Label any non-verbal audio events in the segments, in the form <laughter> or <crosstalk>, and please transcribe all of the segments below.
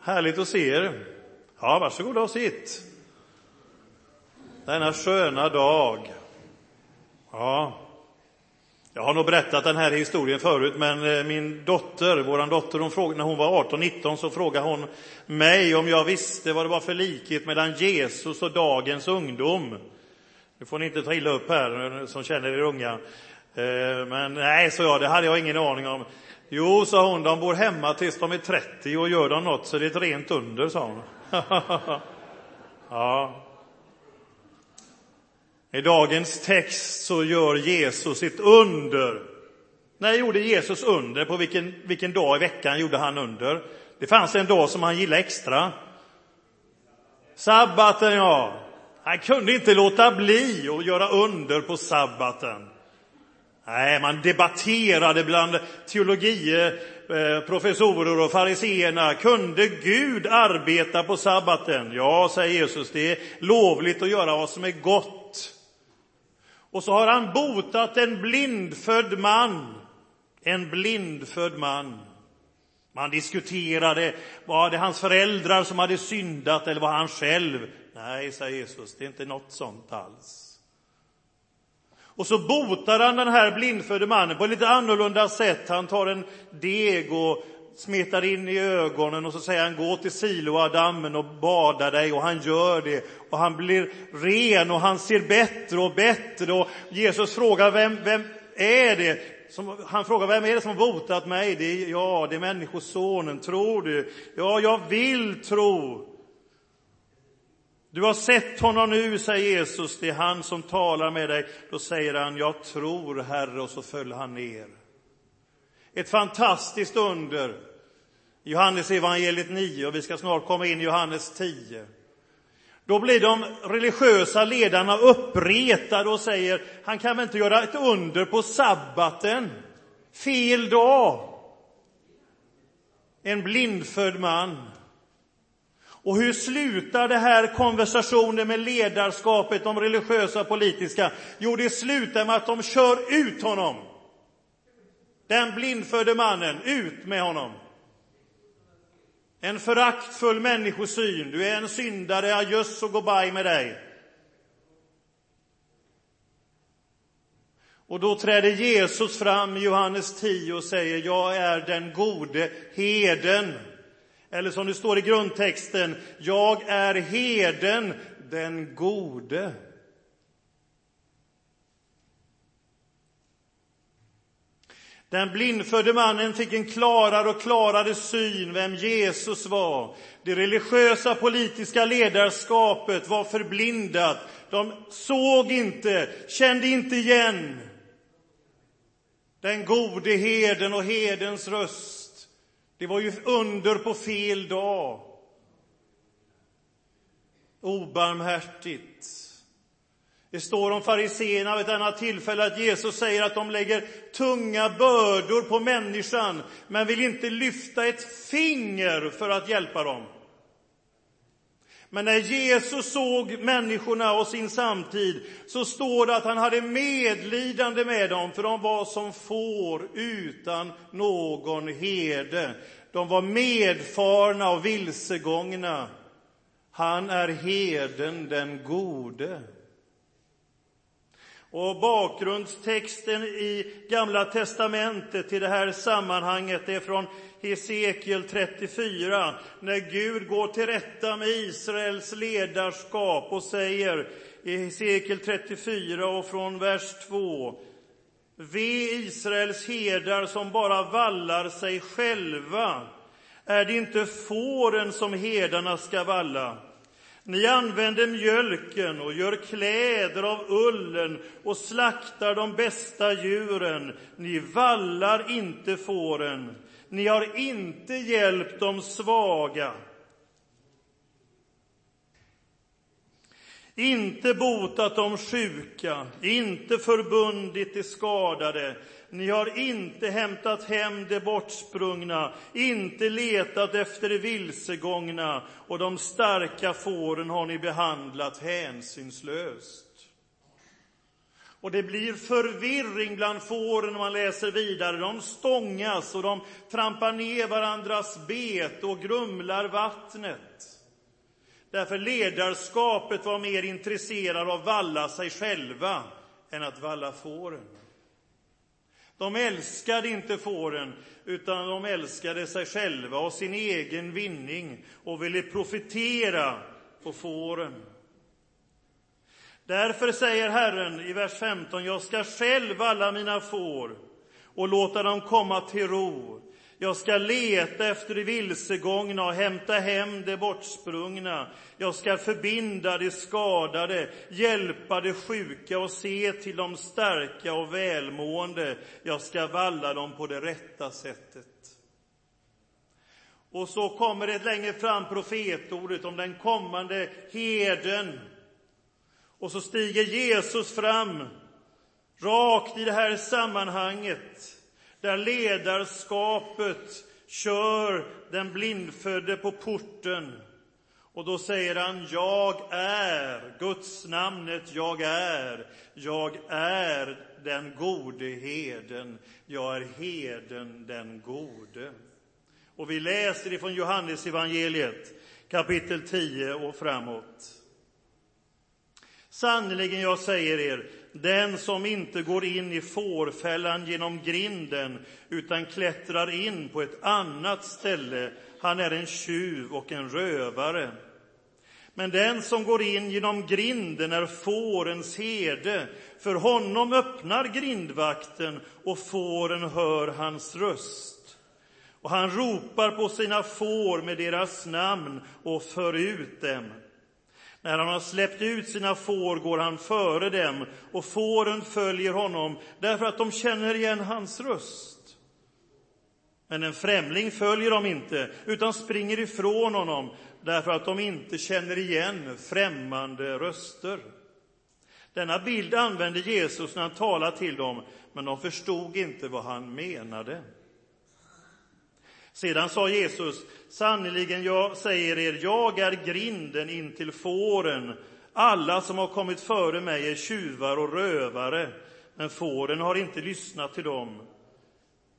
Härligt att se er. Ja, varsågoda och sitt. Denna sköna dag. Ja, jag har nog berättat den här historien förut, men eh, min dotter, våran dotter, hon frågade, när hon var 18-19 så frågade hon mig om jag visste vad det var för likhet mellan Jesus och dagens ungdom. Nu får ni inte ta illa upp här, eh, som känner er unga. Eh, men nej, så jag, det hade jag ingen aning om. Jo, sa hon, de bor hemma tills de är 30 och gör de något så det är ett rent under, sa hon. <laughs> ja. I dagens text så gör Jesus sitt under. När gjorde Jesus under? På vilken, vilken dag i veckan gjorde han under? Det fanns en dag som han gillade extra. Sabbaten, ja. Han kunde inte låta bli att göra under på sabbaten. Nej, man debatterade bland teologiprofessorer eh, och fariseerna. Kunde Gud arbeta på sabbaten? Ja, säger Jesus, det är lovligt att göra vad som är gott. Och så har han botat en blindfödd man. En blindfödd man. Man diskuterade, var det hans föräldrar som hade syndat eller var han själv? Nej, säger Jesus, det är inte något sånt alls. Och så botar han den här blindfödde mannen på ett lite annorlunda sätt. Han tar en deg och smetar in i ögonen och så säger han gå till Siloadammen och bada dig och han gör det och han blir ren och han ser bättre och bättre och Jesus frågar vem, vem är det? Som, han frågar vem är det som har botat mig? Det är, ja, det är Människosonen. Tror du? Ja, jag vill tro. Du har sett honom nu, säger Jesus, det är han som talar med dig. Då säger han, jag tror, Herre, och så föll han ner. Ett fantastiskt under. Johannes evangeliet 9 och vi ska snart komma in i Johannes 10. Då blir de religiösa ledarna uppretade och säger, han kan väl inte göra ett under på sabbaten? Fel dag. En blindfödd man. Och hur slutar det här konversationen med ledarskapet, de religiösa och politiska? Jo, det slutar med att de kör ut honom. Den blindfödde mannen, ut med honom. En föraktfull människosyn. Du är en syndare, Ajöss och goodbye med dig. Och då träder Jesus fram i Johannes 10 och säger, jag är den gode heden. Eller som det står i grundtexten, jag är heden, den gode. Den blindfödde mannen fick en klarare och klarare syn vem Jesus var. Det religiösa politiska ledarskapet var förblindat. De såg inte, kände inte igen den gode heden och hedens röst. Det var ju under på fel dag. Obarmhärtigt. Det står om fariseerna vid ett annat tillfälle att Jesus säger att de lägger tunga bördor på människan men vill inte lyfta ett finger för att hjälpa dem. Men när Jesus såg människorna och sin samtid så står det att han hade medlidande med dem, för de var som får utan någon herde. De var medfarna och vilsegångna. Han är heden, den gode. Och bakgrundstexten i Gamla testamentet till det här sammanhanget är från Hesekiel 34, när Gud går till rätta med Israels ledarskap och säger i Hesekiel 34 och från vers 2. Ve Israels herdar som bara vallar sig själva. Är det inte fåren som herdarna ska valla? Ni använder mjölken och gör kläder av ullen och slaktar de bästa djuren. Ni vallar inte fåren. Ni har inte hjälpt de svaga. Inte botat de sjuka, inte förbundit de skadade, ni har inte hämtat hem det bortsprungna, inte letat efter det vilsegångna och de starka fåren har ni behandlat hänsynslöst. Och det blir förvirring bland fåren när man läser vidare. De stångas och de trampar ner varandras bet och grumlar vattnet. Därför ledarskapet var mer intresserad av att valla sig själva än att valla fåren. De älskade inte fåren, utan de älskade sig själva och sin egen vinning och ville profitera på fåren. Därför säger Herren i vers 15, jag ska själv valla mina får och låta dem komma till ro. Jag ska leta efter det vilsegångna och hämta hem det bortsprungna. Jag ska förbinda de skadade, hjälpa de sjuka och se till de starka och välmående. Jag ska valla dem på det rätta sättet. Och så kommer det längre fram profetordet om den kommande heden. Och så stiger Jesus fram, rakt i det här sammanhanget där ledarskapet kör den blindfödde på porten. Och då säger han, jag är, Guds namnet jag är, jag är den gode heden, jag är heden den gode. Och vi läser ifrån Johannes evangeliet kapitel 10 och framåt. Sannerligen, jag säger er, den som inte går in i fårfällan genom grinden utan klättrar in på ett annat ställe, han är en tjuv och en rövare. Men den som går in genom grinden är fårens herde. För honom öppnar grindvakten och fåren hör hans röst. Och han ropar på sina får med deras namn och för ut dem. När han har släppt ut sina får går han före dem och fåren följer honom därför att de känner igen hans röst. Men en främling följer dem inte, utan springer ifrån honom därför att de inte känner igen främmande röster. Denna bild använde Jesus när han talade till dem, men de förstod inte vad han menade. Sedan sa Jesus, sannerligen jag säger er, jag är grinden in till fåren. Alla som har kommit före mig är tjuvar och rövare, men fåren har inte lyssnat till dem.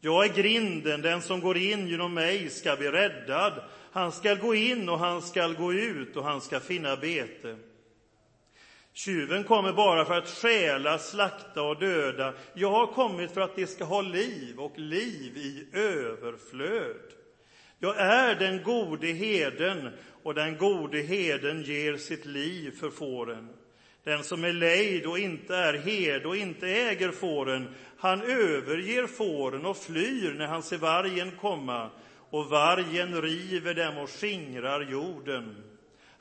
Jag är grinden, den som går in genom mig ska bli räddad. Han skall gå in och han skall gå ut och han ska finna bete. Tjuven kommer bara för att stjäla, slakta och döda. Jag har kommit för att de ska ha liv och liv i överflöd. Jag är den gode heden och den gode heden ger sitt liv för fåren. Den som är lejd och inte är herde och inte äger fåren, han överger fåren och flyr när han ser vargen komma, och vargen river dem och skingrar jorden.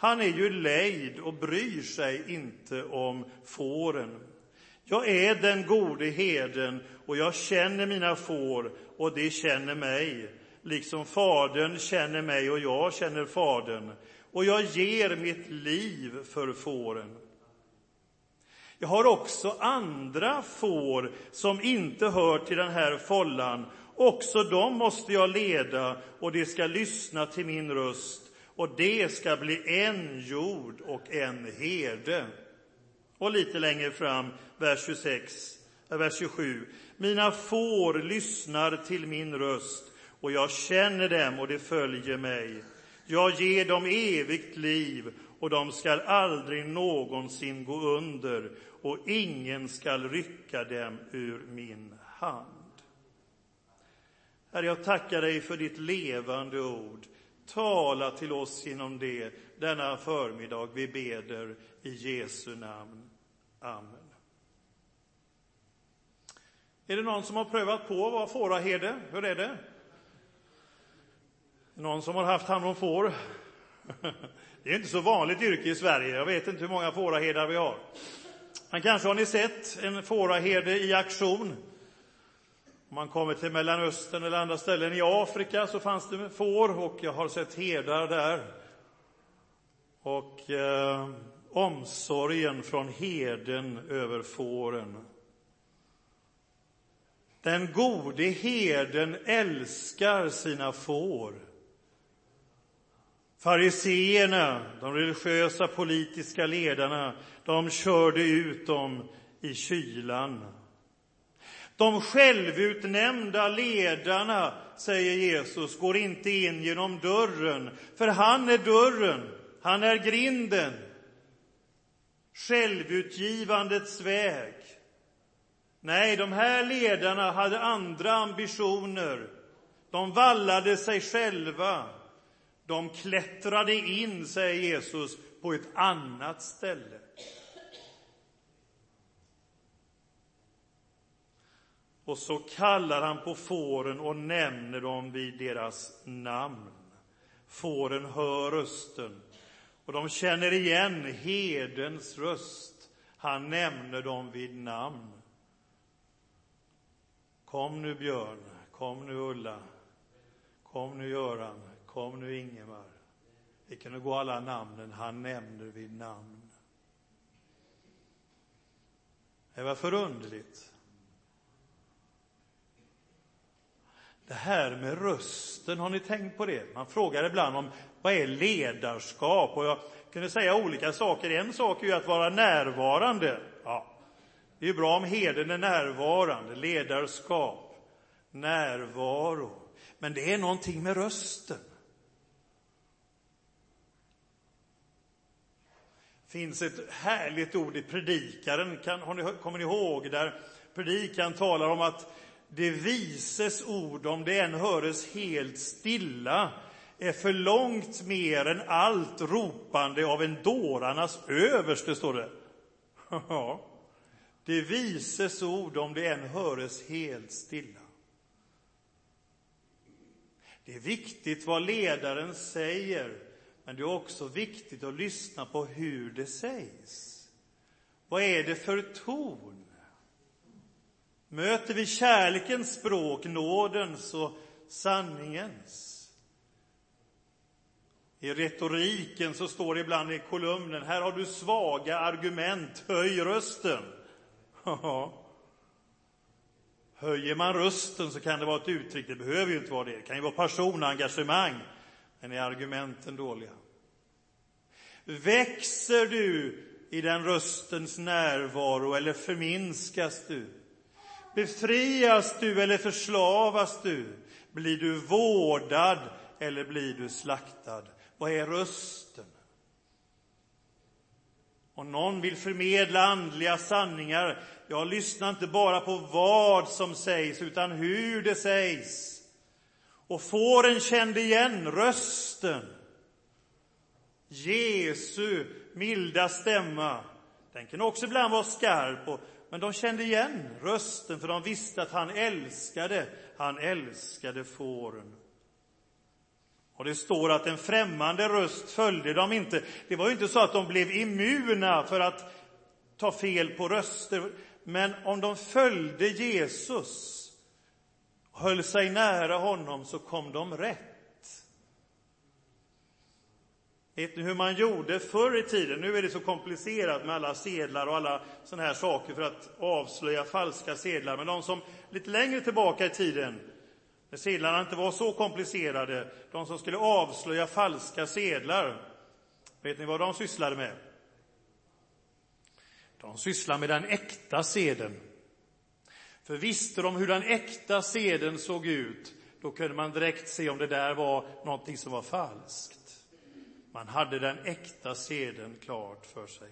Han är ju lejd och bryr sig inte om fåren. Jag är den gode heden och jag känner mina får och de känner mig, liksom Fadern känner mig och jag känner Fadern, och jag ger mitt liv för fåren. Jag har också andra får som inte hör till den här follan. Också dem måste jag leda, och de ska lyssna till min röst och det ska bli en jord och en herde. Och lite längre fram, vers 26, äh, vers 27. Mina får lyssnar till min röst och jag känner dem och de följer mig. Jag ger dem evigt liv och de skall aldrig någonsin gå under och ingen skall rycka dem ur min hand. Herre, jag tackar dig för ditt levande ord. Tala till oss genom det denna förmiddag. Vi beder i Jesu namn. Amen. Är det någon som har prövat på att vara fåraherde? Hur är det? Någon som har haft hand om får? <laughs> Det är inte så vanligt yrke i Sverige. Jag vet inte hur många fåraherdar vi har. Men kanske har ni sett en fåraherde i aktion. Om man kommer till Mellanöstern eller andra ställen i Afrika så fanns det får och jag har sett herdar där. Och eh, omsorgen från heden över fåren. Den gode herden älskar sina får. Fariseerna, de religiösa politiska ledarna, de körde ut dem i kylan. De självutnämnda ledarna, säger Jesus, går inte in genom dörren, för han är dörren, han är grinden. Självutgivandets väg. Nej, de här ledarna hade andra ambitioner. De vallade sig själva. De klättrade in, säger Jesus, på ett annat ställe. Och så kallar han på fåren och nämner dem vid deras namn. Fåren hör rösten och de känner igen hedens röst. Han nämner dem vid namn. Kom nu Björn, kom nu Ulla, kom nu Göran, kom nu Ingemar. Vi kunde gå alla namnen han nämner vid namn. Det var förunderligt. Det här med rösten, har ni tänkt på det? Man frågar ibland om vad är ledarskap? Och jag kunde säga olika saker. En sak är ju att vara närvarande. Ja, det är ju bra om heden är närvarande, ledarskap, närvaro. Men det är någonting med rösten. Det finns ett härligt ord i Predikaren, kan, har ni, kommer ni ihåg, där predikan talar om att det vises ord, om det än höres helt stilla, är för långt mer än allt ropande av en dårarnas överste, står det. <laughs> Ja, det vises ord, om det än höres helt stilla. Det är viktigt vad ledaren säger, men det är också viktigt att lyssna på hur det sägs. Vad är det för ton? Möter vi kärlekens språk, nådens och sanningens? I retoriken så står det ibland i kolumnen, här har du svaga argument, höj rösten. Höjer man rösten så kan det vara ett uttryck, det behöver ju inte vara det, det kan ju vara personengagemang, men är argumenten dåliga? Växer du i den röstens närvaro eller förminskas du? Befrias du eller förslavas du? Blir du vårdad eller blir du slaktad? Vad är rösten? Om någon vill förmedla andliga sanningar, jag lyssnar inte bara på vad som sägs, utan hur det sägs. Och fåren kände igen rösten. Jesu milda stämma. Den kan också ibland vara skarp, men de kände igen rösten, för de visste att han älskade, han älskade fåren. Och det står att en främmande röst följde dem inte. Det var ju inte så att de blev immuna för att ta fel på röster. Men om de följde Jesus, höll sig nära honom, så kom de rätt. Vet ni hur man gjorde förr i tiden? Nu är det så komplicerat med alla sedlar och alla sådana här saker för att avslöja falska sedlar. Men de som lite längre tillbaka i tiden när sedlarna inte var så komplicerade, de som skulle avslöja falska sedlar, vet ni vad de sysslade med? De sysslade med den äkta seden. För visste de hur den äkta seden såg ut, då kunde man direkt se om det där var någonting som var falskt. Man hade den äkta seden klart för sig.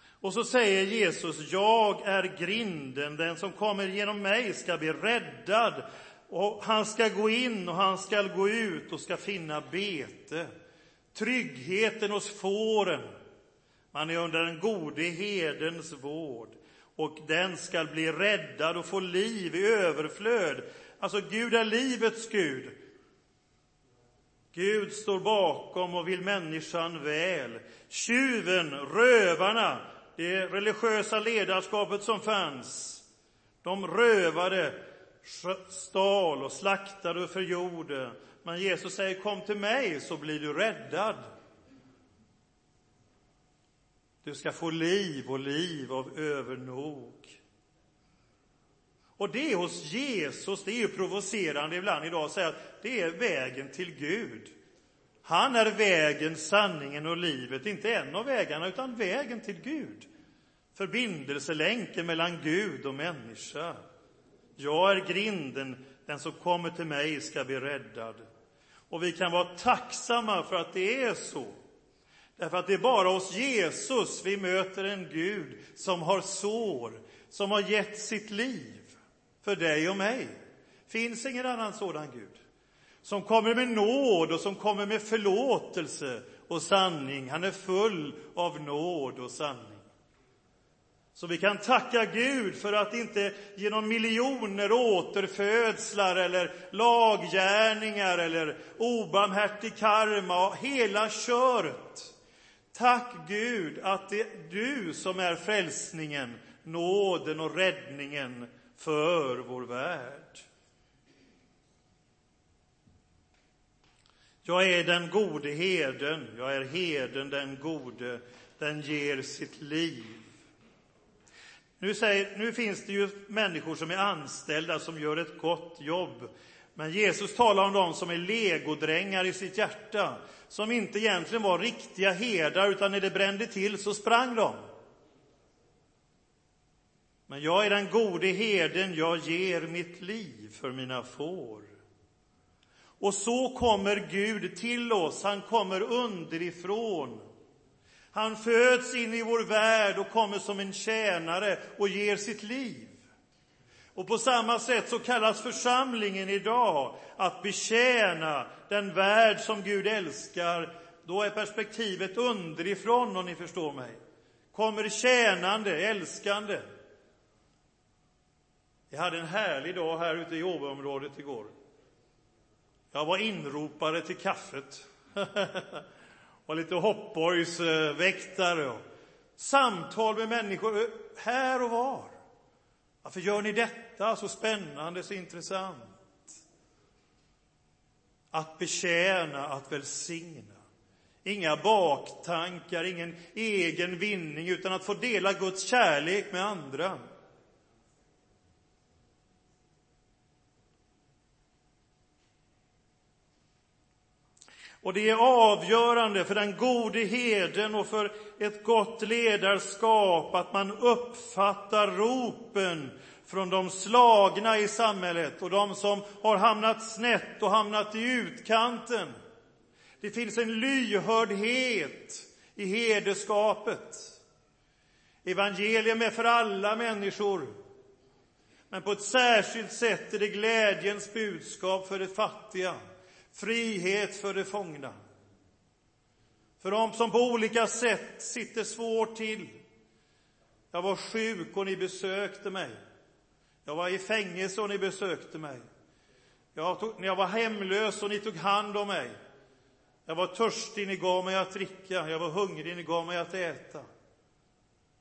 Och så säger Jesus, jag är grinden, den som kommer genom mig ska bli räddad. Och han ska gå in och han ska gå ut och ska finna bete. Tryggheten hos fåren. Man är under den gode herdens vård och den ska bli räddad och få liv i överflöd. Alltså, Gud är livets Gud. Gud står bakom och vill människan väl. Tjuven, rövarna, det religiösa ledarskapet som fanns. De rövade, stal och slaktade och förgjorde. Men Jesus säger kom till mig så blir du räddad. Du ska få liv och liv av övernog. Och det är hos Jesus, det är ju provocerande ibland idag att säga att det är vägen till Gud. Han är vägen, sanningen och livet, inte en av vägarna, utan vägen till Gud. Förbindelselänken mellan Gud och människa. Jag är grinden, den som kommer till mig ska bli räddad. Och vi kan vara tacksamma för att det är så. Därför att det är bara hos Jesus vi möter en Gud som har sår, som har gett sitt liv för dig och mig. finns ingen annan sådan Gud. Som kommer med nåd och som kommer med förlåtelse och sanning. Han är full av nåd och sanning. Så vi kan tacka Gud för att inte genom miljoner återfödslar eller laggärningar eller obarmhärtig karma, hela köret. Tack Gud att det är du som är frälsningen, nåden och räddningen för vår värld. Jag är den gode heden, jag är heden den gode, den ger sitt liv. Nu, säger, nu finns det ju människor som är anställda som gör ett gott jobb. Men Jesus talar om dem som är legodrängar i sitt hjärta, som inte egentligen var riktiga herdar, utan när det brände till så sprang de. Men jag är den gode herden, jag ger mitt liv för mina får. Och så kommer Gud till oss, han kommer underifrån. Han föds in i vår värld och kommer som en tjänare och ger sitt liv. Och på samma sätt så kallas församlingen idag att betjäna den värld som Gud älskar. Då är perspektivet underifrån, om ni förstår mig. Kommer tjänande, älskande. Jag hade en härlig dag här ute i Åbyområdet igår. Jag var inropare till kaffet. <laughs> och lite hoppborgsväktare och samtal med människor eh, här och var. Varför gör ni detta så spännande, så intressant? Att betjäna, att välsigna. Inga baktankar, ingen egen vinning, utan att få dela Guds kärlek med andra. Och det är avgörande för den gode heden och för ett gott ledarskap att man uppfattar ropen från de slagna i samhället och de som har hamnat snett och hamnat i utkanten. Det finns en lyhördhet i herdeskapet. Evangelium är för alla människor, men på ett särskilt sätt är det glädjens budskap för de fattiga. Frihet för de fångna. För de som på olika sätt sitter svårt till. Jag var sjuk och ni besökte mig. Jag var i fängelse och ni besökte mig. Jag, tog, jag var hemlös och ni tog hand om mig. Jag var törstig, ni gav mig att dricka. Jag var hungrig, ni gav mig att äta.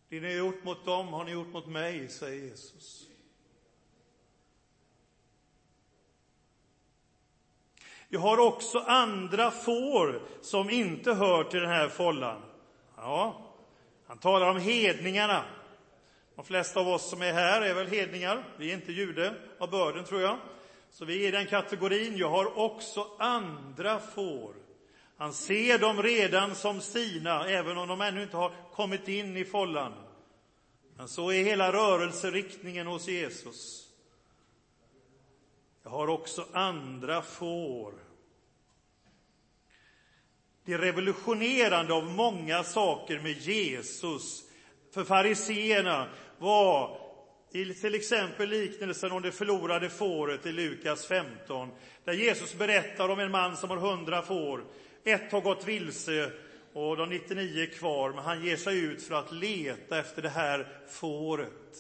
Det ni har gjort mot dem har ni gjort mot mig, säger Jesus. Jag har också andra får som inte hör till den här follan. Ja, han talar om hedningarna. De flesta av oss som är här är väl hedningar. Vi är inte jude av börden, tror jag. Så vi är i den kategorin. Jag har också andra får. Han ser dem redan som sina, även om de ännu inte har kommit in i follan. Men så är hela rörelseriktningen hos Jesus. Jag har också andra får. Det revolutionerande av många saker med Jesus för fariseerna var till exempel liknelsen om det förlorade fåret i Lukas 15, där Jesus berättar om en man som har hundra får. Ett har gått vilse och de 99 är kvar, men han ger sig ut för att leta efter det här fåret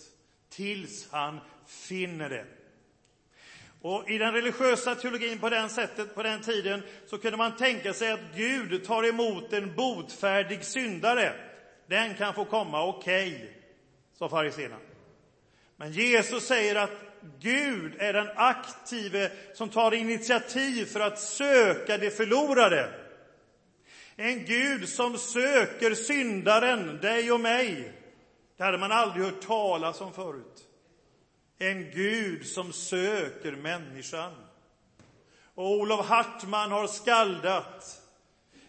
tills han finner det. Och I den religiösa teologin på den, sättet, på den tiden så kunde man tänka sig att Gud tar emot en botfärdig syndare. Den kan få komma, okej, okay, sa fariséerna. Men Jesus säger att Gud är den aktive som tar initiativ för att söka det förlorade. En Gud som söker syndaren, dig och mig. Det hade man aldrig hört talas om förut. En Gud som söker människan. Och Olof Hartman har skaldat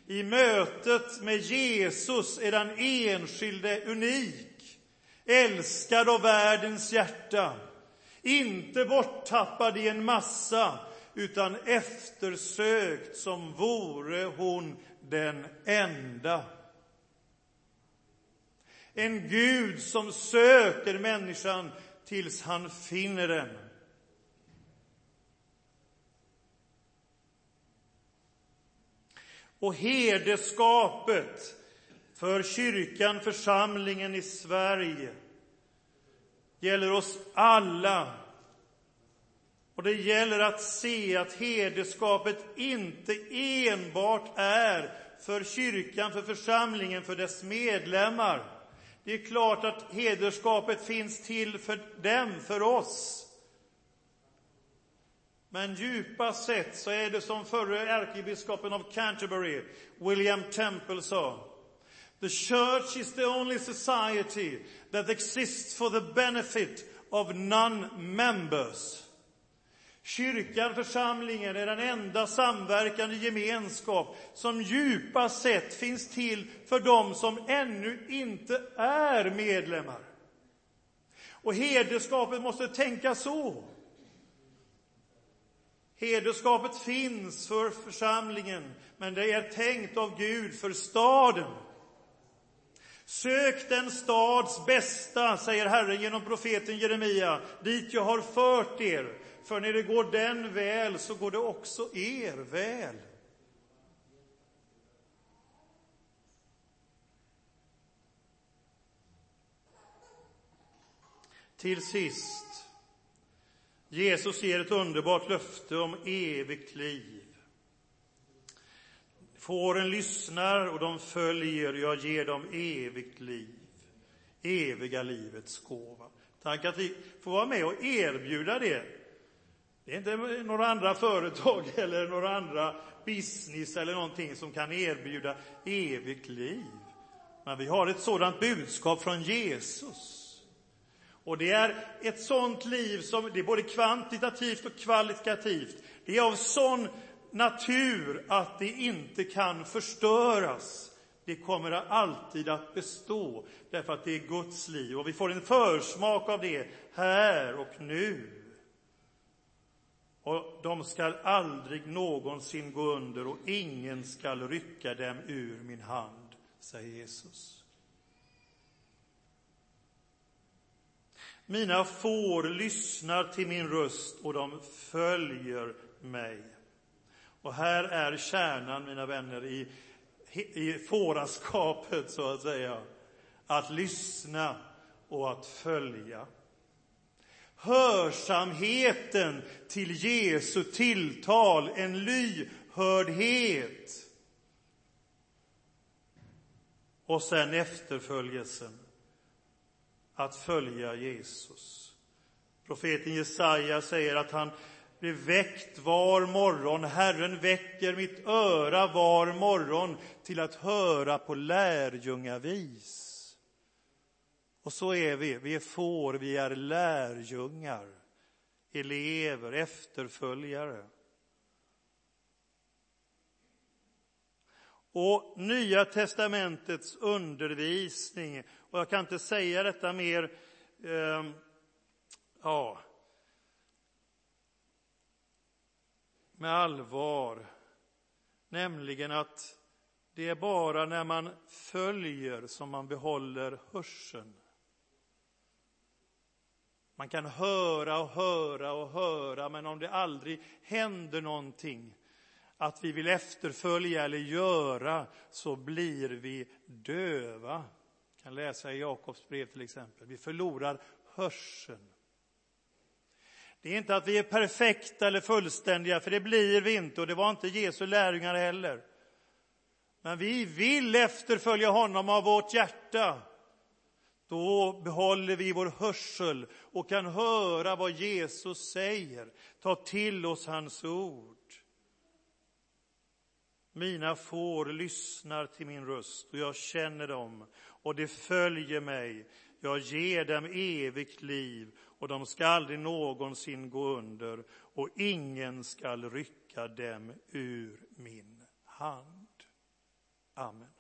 I mötet med Jesus är den enskilde unik, älskad av världens hjärta, inte borttappad i en massa, utan eftersökt som vore hon den enda. En Gud som söker människan tills han finner den. Och herdeskapet för kyrkan, församlingen i Sverige, gäller oss alla. Och det gäller att se att herdeskapet inte enbart är för kyrkan, för församlingen, för dess medlemmar. Det är klart att hederskapet finns till för dem, för oss. Men djupast sett så är det som förre ärkebiskopen av Canterbury, William Temple, sa. The church is the only society that exists for the benefit of non-members. Kyrkan, församlingen, är den enda samverkande gemenskap som djupast sett finns till för dem som ännu inte är medlemmar. Och hederskapet måste tänka så. Hederskapet finns för församlingen, men det är tänkt av Gud för staden. Sök den stads bästa, säger Herren genom profeten Jeremia, dit jag har fört er. För när det går den väl, så går det också er väl. Till sist, Jesus ger ett underbart löfte om evigt liv. Fåren lyssnar och de följer, jag ger dem evigt liv, eviga livets gåva. Tack att vi får vara med och erbjuda det. Det är inte några andra företag <laughs> eller några andra business eller någonting som kan erbjuda evigt liv. Men vi har ett sådant budskap från Jesus. Och det är ett sådant liv som det är både kvantitativt och kvalitativt. Det är av sån natur att det inte kan förstöras. Det kommer alltid att bestå, därför att det är Guds liv. Och vi får en försmak av det här och nu. Och de skall aldrig någonsin gå under och ingen skall rycka dem ur min hand, säger Jesus. Mina får lyssnar till min röst och de följer mig. Och här är kärnan, mina vänner, i, i fåraskapet, så att säga. Att lyssna och att följa. Hörsamheten till Jesu tilltal, en lyhördhet. Och sen efterföljelsen, att följa Jesus. Profeten Jesaja säger att han blir väckt var morgon. Herren väcker mitt öra var morgon till att höra på lärjungavis. Och så är vi. Vi är får, vi är lärjungar, elever, efterföljare. Och Nya testamentets undervisning, och jag kan inte säga detta mer, eh, ja, med allvar, nämligen att det är bara när man följer som man behåller hörseln. Man kan höra och höra och höra, men om det aldrig händer någonting, att vi vill efterfölja eller göra, så blir vi döva. Vi kan läsa i Jakobs brev till exempel. Vi förlorar hörseln. Det är inte att vi är perfekta eller fullständiga, för det blir vi inte och det var inte Jesu lärjungar heller. Men vi vill efterfölja honom av vårt hjärta. Då behåller vi vår hörsel och kan höra vad Jesus säger, ta till oss hans ord. Mina får lyssnar till min röst och jag känner dem och de följer mig. Jag ger dem evigt liv och de ska aldrig någonsin gå under och ingen skall rycka dem ur min hand. Amen.